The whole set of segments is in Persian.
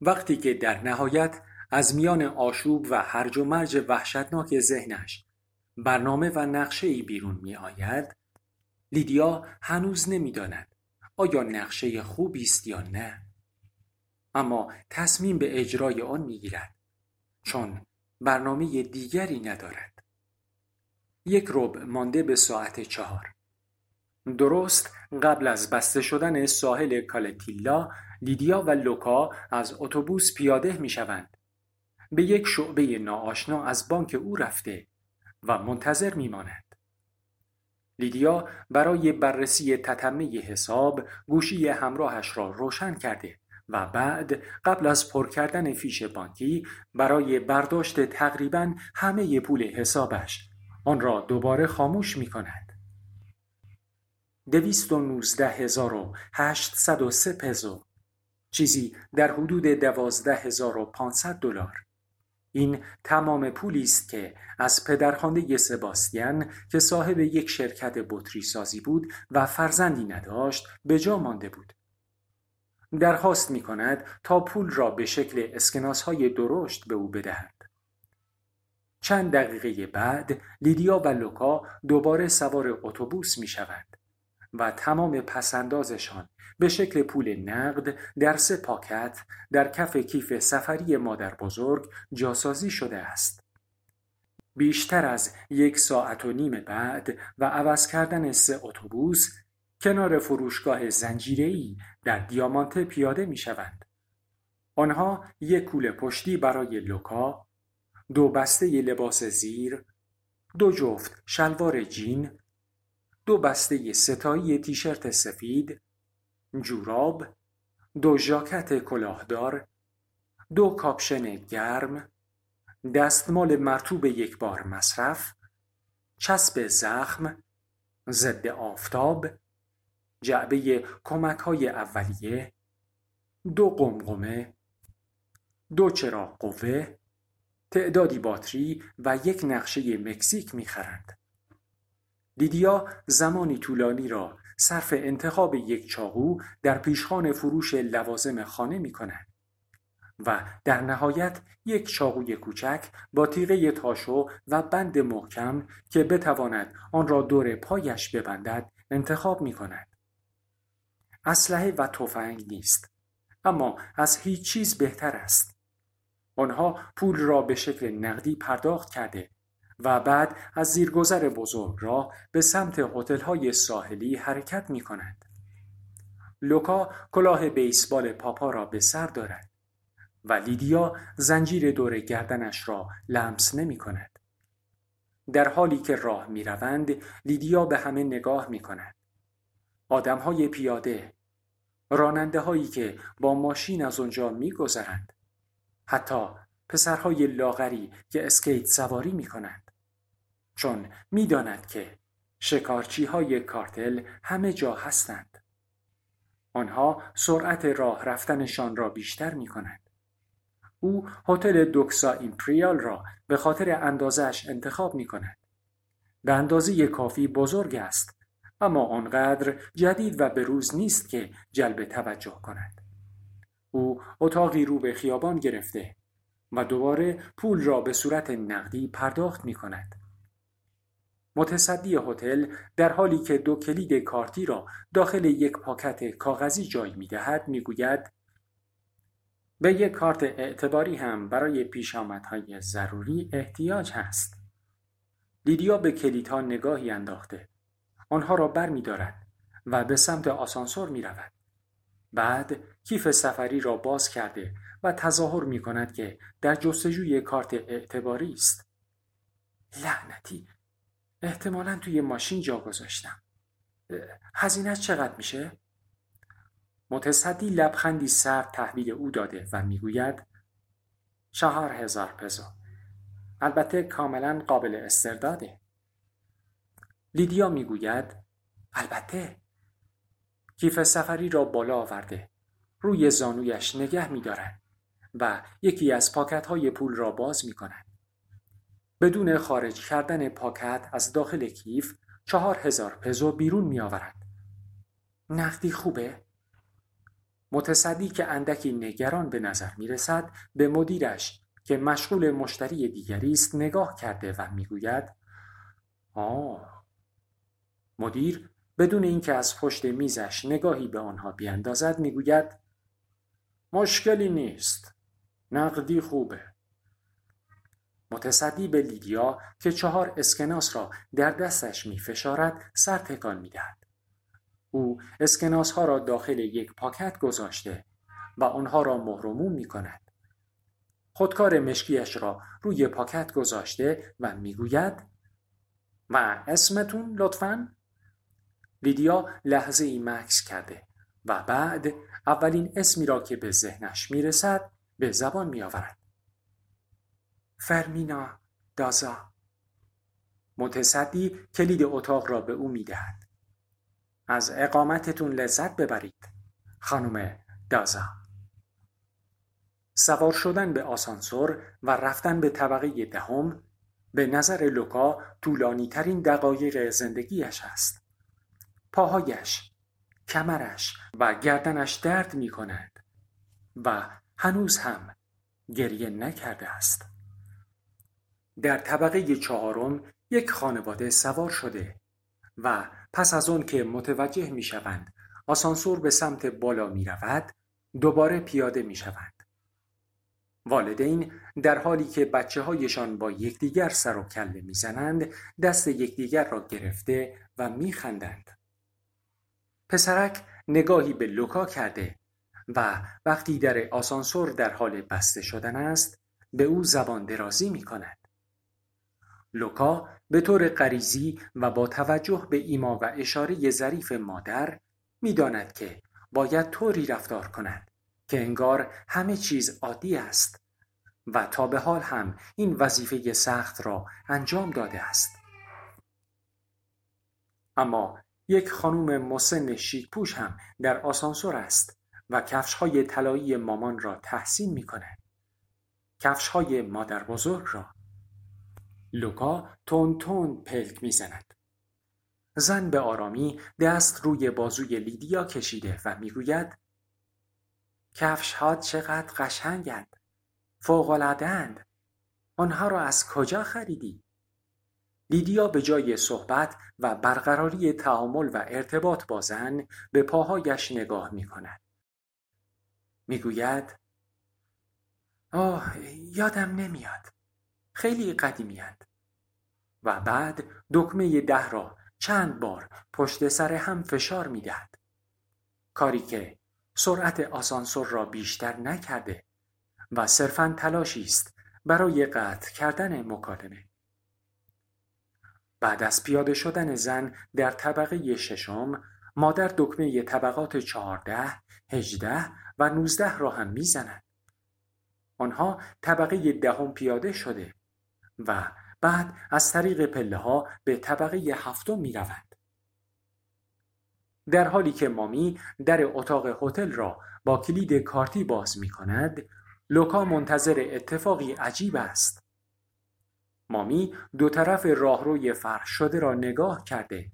وقتی که در نهایت از میان آشوب و هرج و مرج وحشتناک ذهنش برنامه و نقشه ای بیرون می آید لیدیا هنوز نمی‌داند آیا نقشه خوبی است یا نه. اما تصمیم به اجرای آن می‌گیرد چون برنامه دیگری ندارد. یک رب مانده به ساعت چهار. درست قبل از بسته شدن ساحل کالتیلا لیدیا و لوکا از اتوبوس پیاده می شوند. به یک شعبه ناآشنا از بانک او رفته و منتظر می ماند. لیدیا برای بررسی تتمه حساب گوشی همراهش را روشن کرده و بعد قبل از پر کردن فیش بانکی برای برداشت تقریبا همه پول حسابش آن را دوباره خاموش می کند. دویست و نوزده هزار و هشتصد و سه پزو. چیزی در حدود دوازده هزار و پانصد دلار. این تمام پولی است که از پدرخوانده سباستین که صاحب یک شرکت بطری سازی بود و فرزندی نداشت به جا مانده بود. درخواست می کند تا پول را به شکل اسکناس های درشت به او بدهد. چند دقیقه بعد لیدیا و لوکا دوباره سوار اتوبوس می شوند و تمام پسندازشان به شکل پول نقد در سه پاکت در کف کیف سفری مادر بزرگ جاسازی شده است. بیشتر از یک ساعت و نیم بعد و عوض کردن سه اتوبوس کنار فروشگاه زنجیره‌ای در دیامانته پیاده می شوند. آنها یک کوله پشتی برای لوکا، دو بسته لباس زیر، دو جفت شلوار جین، دو بسته ستایی تیشرت سفید، جوراب، دو ژاکت کلاهدار، دو کاپشن گرم، دستمال مرتوب یک بار مصرف، چسب زخم، ضد آفتاب، جعبه کمک های اولیه، دو قمقمه، دو چراغ قوه، تعدادی باتری و یک نقشه مکزیک می‌خرند. لیدیا زمانی طولانی را صرف انتخاب یک چاقو در پیشخان فروش لوازم خانه می کند و در نهایت یک چاقوی کوچک با تیغه تاشو و بند محکم که بتواند آن را دور پایش ببندد انتخاب می کند. اسلحه و تفنگ نیست اما از هیچ چیز بهتر است. آنها پول را به شکل نقدی پرداخت کرده و بعد از زیرگذر بزرگ را به سمت های ساحلی حرکت می کند. لوکا کلاه بیسبال پاپا را به سر دارد و لیدیا زنجیر دور گردنش را لمس نمی کند. در حالی که راه می روند لیدیا به همه نگاه می کند. آدم های پیاده راننده هایی که با ماشین از آنجا می گذرند. حتی پسرهای لاغری که اسکیت سواری می کنند. چون می‌داند که شکارچی های کارتل همه جا هستند. آنها سرعت راه رفتنشان را بیشتر می کند. او هتل دوکسا ایمپریال را به خاطر اندازش انتخاب می کند. به اندازه کافی بزرگ است اما آنقدر جدید و بروز نیست که جلب توجه کند. او اتاقی رو به خیابان گرفته و دوباره پول را به صورت نقدی پرداخت می کند. متصدی هتل در حالی که دو کلید کارتی را داخل یک پاکت کاغذی جای می دهد می گوید به یک کارت اعتباری هم برای پیشامدهای ضروری احتیاج هست. لیدیا به کلیدها نگاهی انداخته. آنها را بر می دارد و به سمت آسانسور می رود. بعد کیف سفری را باز کرده و تظاهر می کند که در جستجوی کارت اعتباری است. لعنتی احتمالا توی ماشین جا گذاشتم. هزینه چقدر میشه؟ متصدی لبخندی سر تحویل او داده و می‌گوید چهار هزار پزو. البته کاملا قابل استرداده. لیدیا می‌گوید البته. کیف سفری را بالا آورده. روی زانویش نگه میدارد و یکی از پاکت های پول را باز می کند. بدون خارج کردن پاکت از داخل کیف چهار هزار پزو بیرون می آورد. نقدی خوبه؟ متصدی که اندکی نگران به نظر می رسد به مدیرش که مشغول مشتری دیگری است نگاه کرده و می‌گوید آه مدیر بدون اینکه از پشت میزش نگاهی به آنها بیاندازد می‌گوید مشکلی نیست نقدی خوبه متصدی به لیدیا که چهار اسکناس را در دستش می فشارد سر تکان می دهد. او اسکناس ها را داخل یک پاکت گذاشته و آنها را مهرموم می کند. خودکار مشکیش را روی پاکت گذاشته و می‌گوید و اسمتون لطفا؟ لیدیا لحظه ای مکس کرده و بعد اولین اسمی را که به ذهنش می‌رسد به زبان میآورد. فرمینا دازا متصدی کلید اتاق را به او می‌دهد. از اقامتتون لذت ببرید خانم دازا سوار شدن به آسانسور و رفتن به طبقه دهم به نظر لوکا طولانی ترین دقایق زندگیش است. پاهایش، کمرش و گردنش درد می کند و هنوز هم گریه نکرده است. در طبقه چهارم یک خانواده سوار شده و پس از آن که متوجه می شوند آسانسور به سمت بالا می رود دوباره پیاده می شوند. والدین در حالی که بچه هایشان با یکدیگر سر و کله می‌زنند دست یکدیگر را گرفته و میخندند. پسرک نگاهی به لوکا کرده و وقتی در آسانسور در حال بسته شدن است به او زبان درازی می کند. لوکا به طور غریزی و با توجه به ایما و اشاره ظریف مادر می‌داند که باید طوری رفتار کند که انگار همه چیز عادی است و تا به حال هم این وظیفه سخت را انجام داده است. اما یک خانم مسن شیکپوش هم در آسانسور است و کفش های طلایی مامان را تحسین می کند. کفش های مادر بزرگ را. لوکا تون تون پلک می زند. زن به آرامی دست روی بازوی لیدیا کشیده و می‌گوید کفش ها چقدر قشنگند. فوقلادند. آنها را از کجا خریدی؟ لیدیا به جای صحبت و برقراری تعامل و ارتباط با زن به پاهایش نگاه می کند. می گوید آه یادم نمیاد. خیلی قدیمیند. و بعد دکمه ده را چند بار پشت سر هم فشار می دهد. کاری که سرعت آسانسور را بیشتر نکرده و صرفا تلاشی است برای قطع کردن مکالمه. بعد از پیاده شدن زن در طبقه ششم مادر دکمه طبقات چهارده، هجده و نوزده را هم می‌زند. آنها طبقه دهم پیاده شده و بعد از طریق پله ها به طبقه هفتم می روند. در حالی که مامی در اتاق هتل را با کلید کارتی باز می کند لوکا منتظر اتفاقی عجیب است. مامی دو طرف راهروی فرش شده را نگاه کرده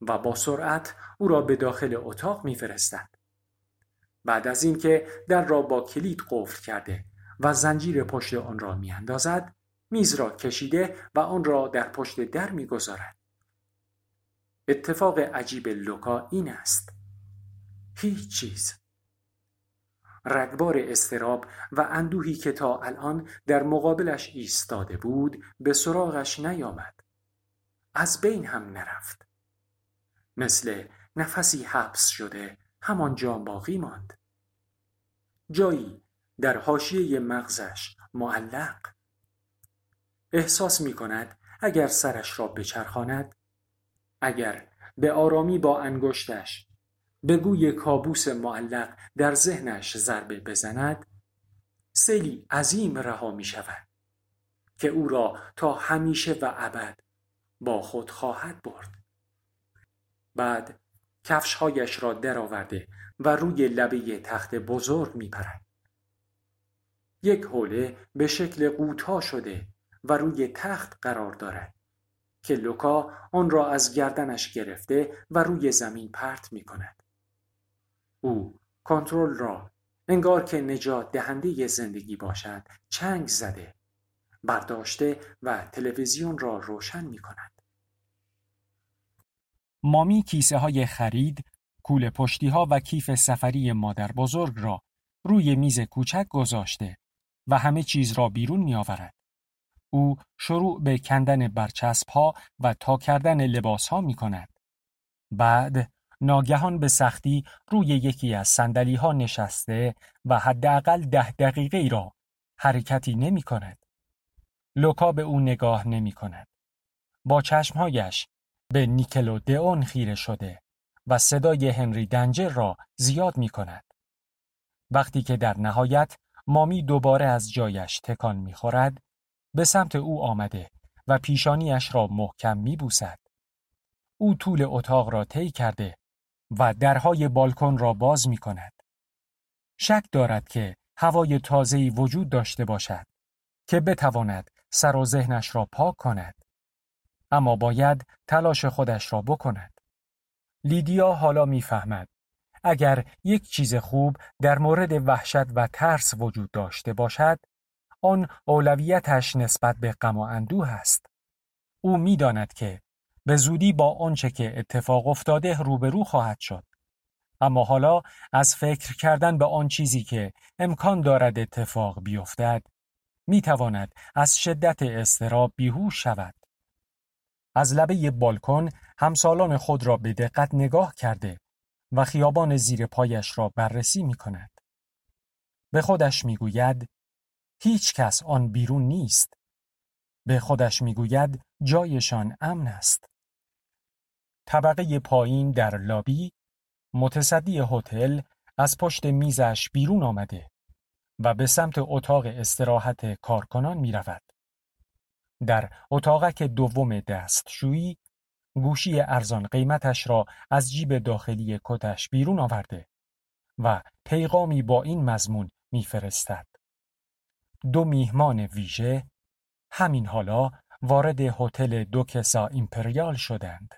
و با سرعت او را به داخل اتاق میفرستد. بعد از اینکه در را با کلید قفل کرده و زنجیر پشت آن را میاندازد میز را کشیده و آن را در پشت در می‌گذارد. اتفاق عجیب لوکا این است. هیچ چیز. رگبار استراب و اندوهی که تا الان در مقابلش ایستاده بود به سراغش نیامد. از بین هم نرفت. مثل نفسی حبس شده همانجا باقی ماند. جایی در حاشیه مغزش معلق. احساس می کند اگر سرش را بچرخاند اگر به آرامی با انگشتش به گوی کابوس معلق در ذهنش ضربه بزند سیلی عظیم رها می شود که او را تا همیشه و ابد با خود خواهد برد بعد کفشهایش را درآورده و روی لبه تخت بزرگ می پرد. یک حوله به شکل قوطها شده و روی تخت قرار دارد که لوکا آن را از گردنش گرفته و روی زمین پرت می کند. او کنترل را انگار که نجات دهنده زندگی باشد چنگ زده برداشته و تلویزیون را روشن می کند. مامی کیسه های خرید، کول پشتی ها و کیف سفری مادر بزرگ را روی میز کوچک گذاشته و همه چیز را بیرون می آورد. او شروع به کندن برچسب ها و تا کردن لباس ها می کند. بعد ناگهان به سختی روی یکی از سندلی ها نشسته و حداقل ده دقیقه ای را حرکتی نمی کند. لوکا به او نگاه نمی کند. با چشمهایش به نیکلو دئون خیره شده و صدای هنری دنجر را زیاد می کند. وقتی که در نهایت مامی دوباره از جایش تکان می خورد به سمت او آمده و پیشانیش را محکم می بوسد. او طول اتاق را طی کرده و درهای بالکن را باز می کند. شک دارد که هوای تازه‌ای وجود داشته باشد که بتواند سر و ذهنش را پاک کند. اما باید تلاش خودش را بکند. لیدیا حالا می‌فهمد اگر یک چیز خوب در مورد وحشت و ترس وجود داشته باشد آن اولویتش نسبت به غم و اندوه است. او می‌داند که به زودی با آنچه که اتفاق افتاده روبرو خواهد شد. اما حالا از فکر کردن به آن چیزی که امکان دارد اتفاق بیفتد می تواند از شدت استراب بیهوش شود. از لبه بالکن همسالان خود را به دقت نگاه کرده و خیابان زیر پایش را بررسی می کند. به خودش می گوید هیچ کس آن بیرون نیست. به خودش می گوید جایشان امن است. طبقه پایین در لابی متصدی هتل از پشت میزش بیرون آمده و به سمت اتاق استراحت کارکنان می رود. در اتاقک دوم دستشویی گوشی ارزان قیمتش را از جیب داخلی کتش بیرون آورده و پیغامی با این مضمون میفرستد. دو میهمان ویژه همین حالا وارد هتل دوکسا ایمپریال شدند.